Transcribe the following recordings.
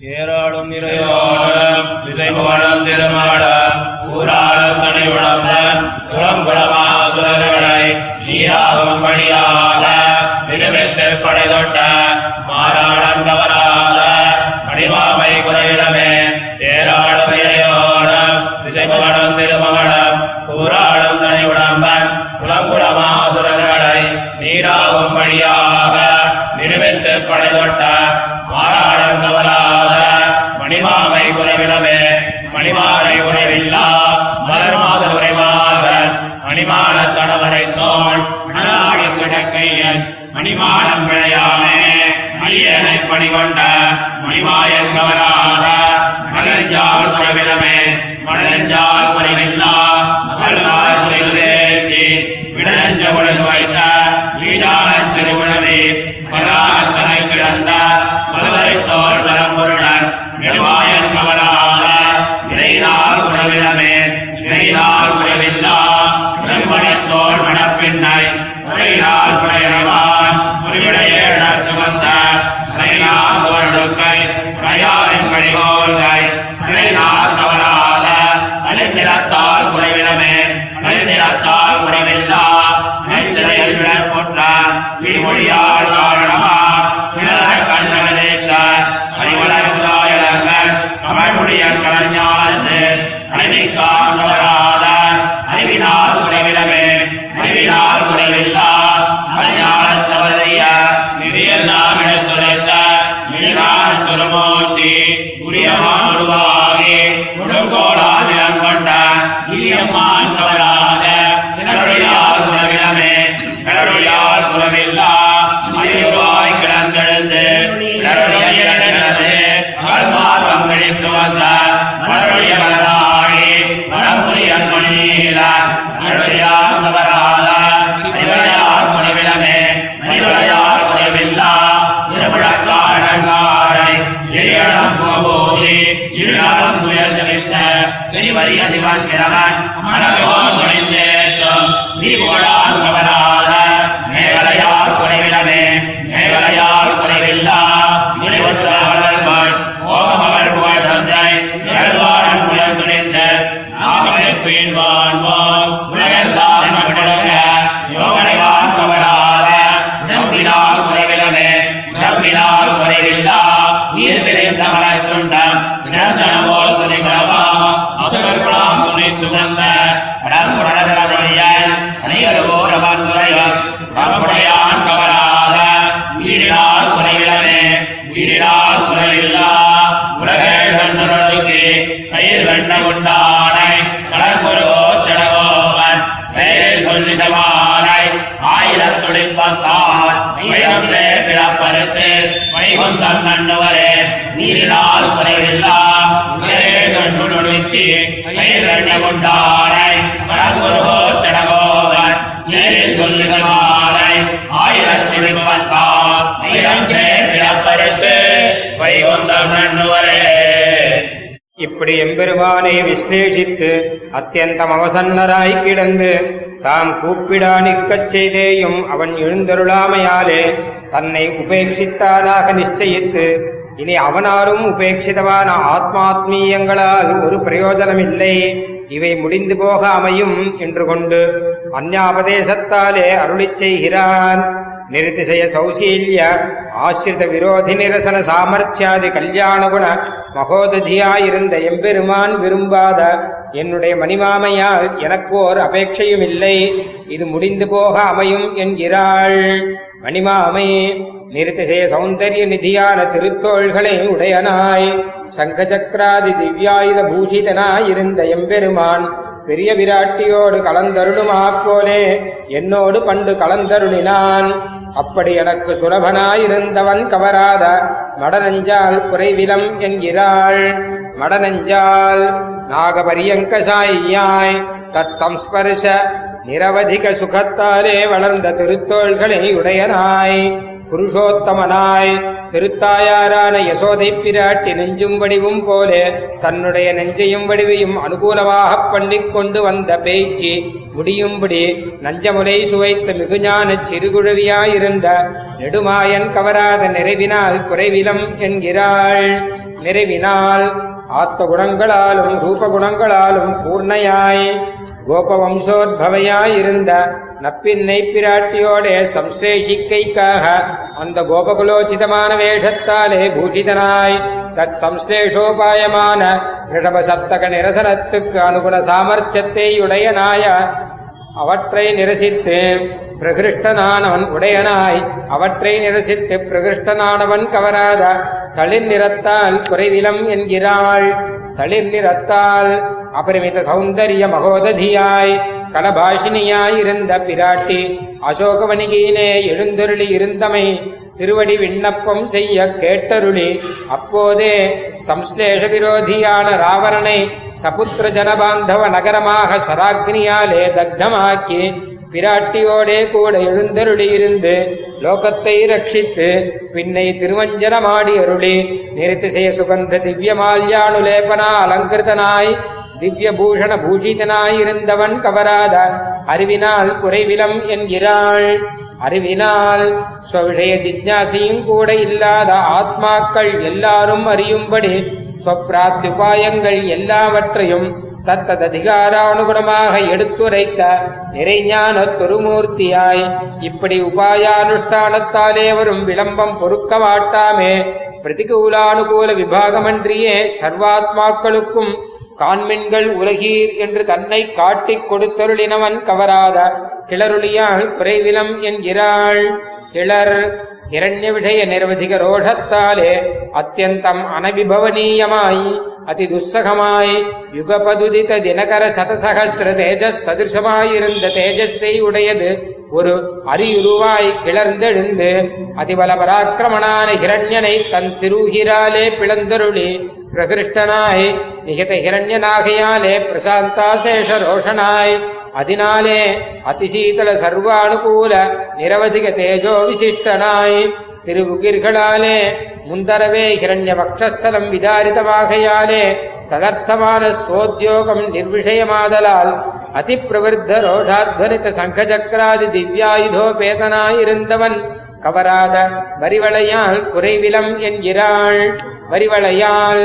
ஏராளும் இறையோடம் திசைபுகழும் திருமாடம் ஊராடும் தனி உடம்ப குளம் குளமா தோல் மணநாடி கிடக்கையன் மணிமாடம் விளையாமே மணியனை பணிகொண்ட மணிமாயன் கவராத மணஞ்சால் குறைவிலமே மணஞ்சால் கொடுங்கோடா நிலம் கொண்ட கிரியம்மான் தவறாத கிணறுடையால் குறவிலமே கிணறுடையால் உறவில்லா மயிருவாய் கிடந்தெழுந்து கிணறுடைய கிடந்து வந்த மலராடி மணி நீல தவறாத அறிவளையார் அறிவளையார் இருளம் பெரிவரிய சிவன் கிரவன் மனதோன் முடிந்தேத்தும் நீ போடான் கவரா பயிர் கயிர் கண்ட உண்டானை கடற்புரோ சடகோவன் செயலில் சொல்லி சமானை ஆயிரம் துடிப்பத்தான் உயரம் பிறப்பறுத்து வைகுந்தம் நண்ணுவரே நீரினால் குறைவில்லா உயரே கண்ணுடுக்கி பயிர் கண்ட உண்டானை கடற்புரோ சடகோவன் இப்படி எம்பெருமானை விஸ்லேஷித்து அத்தியந்தம் அவசன்னராய் கிடந்து தாம் கூப்பிடா நிற்கச் செய்தேயும் அவன் எழுந்தருளாமையாலே தன்னை உபேட்சித்தானாக நிச்சயித்து இனி அவனாரும் உபேட்சிதமான ஆத்மாத்மீயங்களால் ஒரு பிரயோஜனமில்லை. இவை முடிந்து போக அமையும் என்று கொண்டு அந்யாபதேசத்தாலே அருளிச் செய்கிறான். நிருதிசய சௌசீல்ய ஆசிரித விரோதி நிரசன சாமர்த்தியாதி கல்யாண குண மகோததியாயிருந்த எம்பெருமான் விரும்பாத என்னுடைய மணிமாமையால் எனக்கோர் அபேட்சையுமில்லை. இது முடிந்து போக அமையும் என்கிறாள். மணிமாமை நிறுத்திசே சௌந்தரிய நிதியான திருத்தோள்களை உடையனாய். சங்கச்சக்கராதி திவ்யாயுத பூஷிதனாயிருந்த எம்பெருமான் பெரிய விராட்டியோடு கலந்தருளுமா என்னோடு பண்டு கலந்தருளினான். அப்படி எனக்கு சுலபனாயிருந்தவன் கவராத மடநஞ்சால் குறைவிலம் என்கிறாள். மடநஞ்சால் நாகபரியங்கசாயாய் தத் சம்ஸ்பர்ஷ நிரவதிக சுகத்தாலே வளர்ந்த திருத்தோள்களை உடையனாய். புருஷோத்தமனாய் திருத்தாயாரான யசோதை பிராட்டி நெஞ்சும் வடிவும் போலே தன்னுடைய நெஞ்சையும் வடிவையும் அனுகூலமாகப் பண்ணிக் கொண்டு வந்த பேச்சு முடியும்படி நஞ்சமுலை சுவைத்த மிகுஞான சிறுகுழவியாயிருந்த நெடுமாயன் கவராத நிறைவினால் குறைவிலம் என்கிறாள். நிறைவினால் ஆத்ம குணங்களாலும் ரூப குணங்களாலும் பூர்ணையாய் கோபவம்சோத்பவையாயிருந்த நப்பின்னை பிராட்டியோடே சம்ஸ்லேஷிக்கைக்காக அந்த கோபகுலோச்சிதமான வேஷத்தாலே பூஷிதனாய் தத் சம்ஸ்லேஷோபாயமான ரிஷப சப்தக நிரசனத்துக்கு அனுகுண சாமர்த்தியத்தை உடையனாய அவற்றை நிரசித்து பிரகிருஷ்டனானவன் உடையனாய். அவற்றை நிரசித்து பிரகிருஷ்டனானவன் கவராத தளிர் நிறத்தால் குறைவிலம் என்கிறாள். தளிர் நிறத்தால் அபரிமித சௌந்தரிய மகோததியாய். கலபாஷினியாய் இருந்த பிராட்டி அசோகவணிகையிலே எழுந்தருளி இருந்தமை திருவடி விண்ணப்பம் செய்ய கேட்டருளி. அப்போதே சம்ஸ்லேஷ விரோதியான ராவணனை சபுத்திர ஜனபாந்தவ நகரமாக சராக்னியாலே தக்தமாக்கி பிராட்டியோடே கூட எழுந்தருளி இருந்து லோகத்தை ரட்சித்து பின்னை திருவஞ்சனமாடி அருளி. நிறுத்திசய சுகந்த திவ்ய மால்யானுலேபனா அலங்கிருதனாய் திவ்ய பூஷண பூஷிதனாயிருந்தவன் கவராத அறிவினால் குறைவிலம் என்கிறாள். அறிவினால் ஸ்வவிஷய ஜிஜ்ஞாசையும் கூட இல்லாத ஆத்மாக்கள் எல்லாரும் அறியும்படி ஸ்வப்பிராத்யுபாயங்கள் எல்லாவற்றையும் தத்தது அதிகாரானுகுணமாக எடுத்துரைத்த நிறைஞான துருமூர்த்தியாய் இப்படி உபாயானுஷ்டானத்தாலே வரும் விளம்பம் பொறுக்க மாட்டாமே. பிரதிகூலானுகூல விபாகமன்றியே சர்வாத்மாக்களுக்கும் காண்மின்கள் உலகீர் என்று தன்னை காட்டிக் கொடுத்தருளினவன் கவராத கிளருளியால் குறைவிலம் என்கிறாள். கிளர் ஹிரண்ய விஷய நிரவதிக ரோஷத்தாலே அத்தியந்தம் அனவிபவனீயமாய் அதி துஸ்ஸகமாய் யுகபதுதித தினகர சதசகசிர தேஜஸ் சதிருஷமாயிருந்த தேஜஸை உடையது ஒரு அரியுருவாய் கிளர்ந்தெழுந்து அதிபல பராக்கிரமனான ஹிரண்யனை தன் திருகிராலே பிளந்தருளி பிரகிருஷ்டனாய் நிகித ஹிரண்யனாகையாலே பிரசாந்தாசேஷ ரோஷனாய் அதினாலே அதிசீதள சர்வானுகூல நிரவதிக தேஜோ விசிஷ்டனாய் திருவுகிர்களாலே முந்தரவே ஹிரண்ய பக்ஷஸ்தலம் விதாரிதமாகையாலே ததர்த்தமான சோத்யோகம் நிர்விஷயமாதலால் அதிப்பிரவருத்த ரோஷாத்வனித சங்கச்சக்கராதி திவ்யாயுதோபேதனாயிருந்தவன் கவராத வரிவளையால் குறைவிலம் என்கிறாள் வரிவளையால்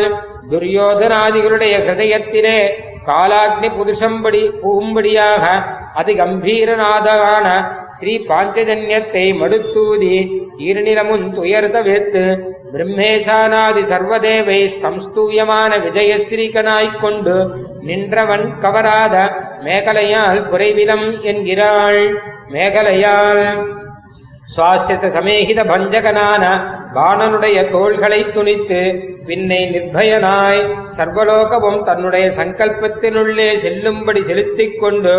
துரியோதனாதிகளுடைய ஹிருதயத்திலே காலாக்னி புதுஷம்படி புகும்படியாக அதி கம்பீரநாதகான ஸ்ரீ பாஞ்சஜன்யத்தை மடுத்தூதி ஈர்நிலமுன் துயர்த வேத்து பிரம்மேசானாதி சர்வதேவை ஸ்தம்ஸ்தூயமான விஜயஸ்ரீகனாய்க் கொண்டு நின்றவன் கவராத மேகலையால் குறைவிலம் என்கிறாள். மேகலையால் சுவாசித சமேகித பஞ்சகனான பாணனுடைய தோள்களை துணித்து பின்னை நிர்பயனாய் சர்வலோகமும் தன்னுடைய சங்கல்பத்தினுள்ளே செல்லும்படி செலுத்திக் கொண்டு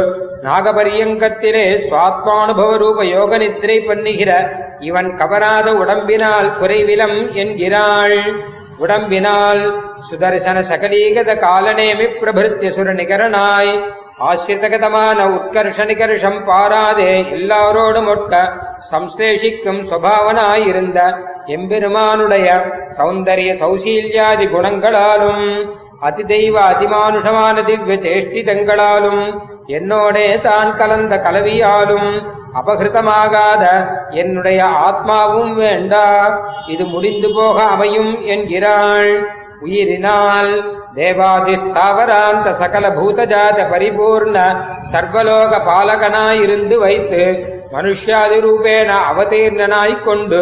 நாகபரியங்கத்திலே சுவாத்மானுபவ ரூப யோக நித்திரை பண்ணுகிற இவன் கவராத உடம்பினால் குறைவிலம் என்கிறாள். உடம்பினால் சுதர்சன சகலீகத காலநேமி பிரபிருத்திய சுர நிகரனாய் ஆசிரிதகதமான உட்கர்ஷ நிகர்ஷம் பாராதே எல்லாரோடும் ஒட்க சம்ஸ்லேஷிக்கும் சுபாவனாயிருந்த எம்பெருமானுடைய சௌந்தரிய சௌசீல்யாதி குணங்களாலும் அதிதெய்வ அதிமானுஷமான திவ்ய சேஷ்டிதங்களாலும் என்னோடே தான் கலந்த கலவியாலும் அபகிருதமாகாத என்னுடைய ஆத்மாவும் வேண்டா இது முடிந்து போக அமையும் என்கிறாள். உயிரினால் தேவாதிஸ்தாவராந்த சகல பூதஜாத பரிபூர்ண சர்வலோக பாலகனாயிருந்து வைத்து மனுஷ்யாதி ரூபேன அவதீர்ணனாய்க் கொண்டு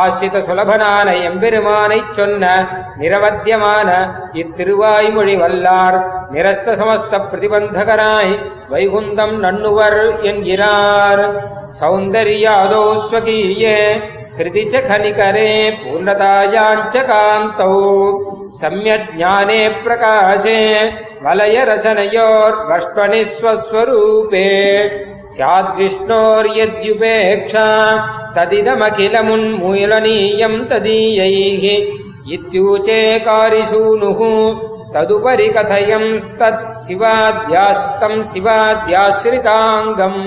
ஆசிரித சுலபனான எம்பெருமானைச் சொன்ன நிரவத்தியமான இத்திருவாய்மொழி வல்லார் நிரஸ்த சமஸ்த பிரதிபந்தகராய் வைகுந்தம் நண்ணுவர் என்கிறார். சௌந்தர்யாதோ ஸ்வகீயே हृदि च खनिकरे पूर्णतायाञ्च कान्तौ सम्यज्ञाने प्रकाशे वलयरचनयोर्वष्ट्वनिस्वस्वरूपे स्याद्विष्णोर्यद्युपेक्षा तदिदमखिलमुन्मूलनीयम् तदीयैः इत्यूचे कारिसूनुः तदुपरि कथयम् तत् शिवाद्यास्तम् शिवाद्याश्रिताङ्गम्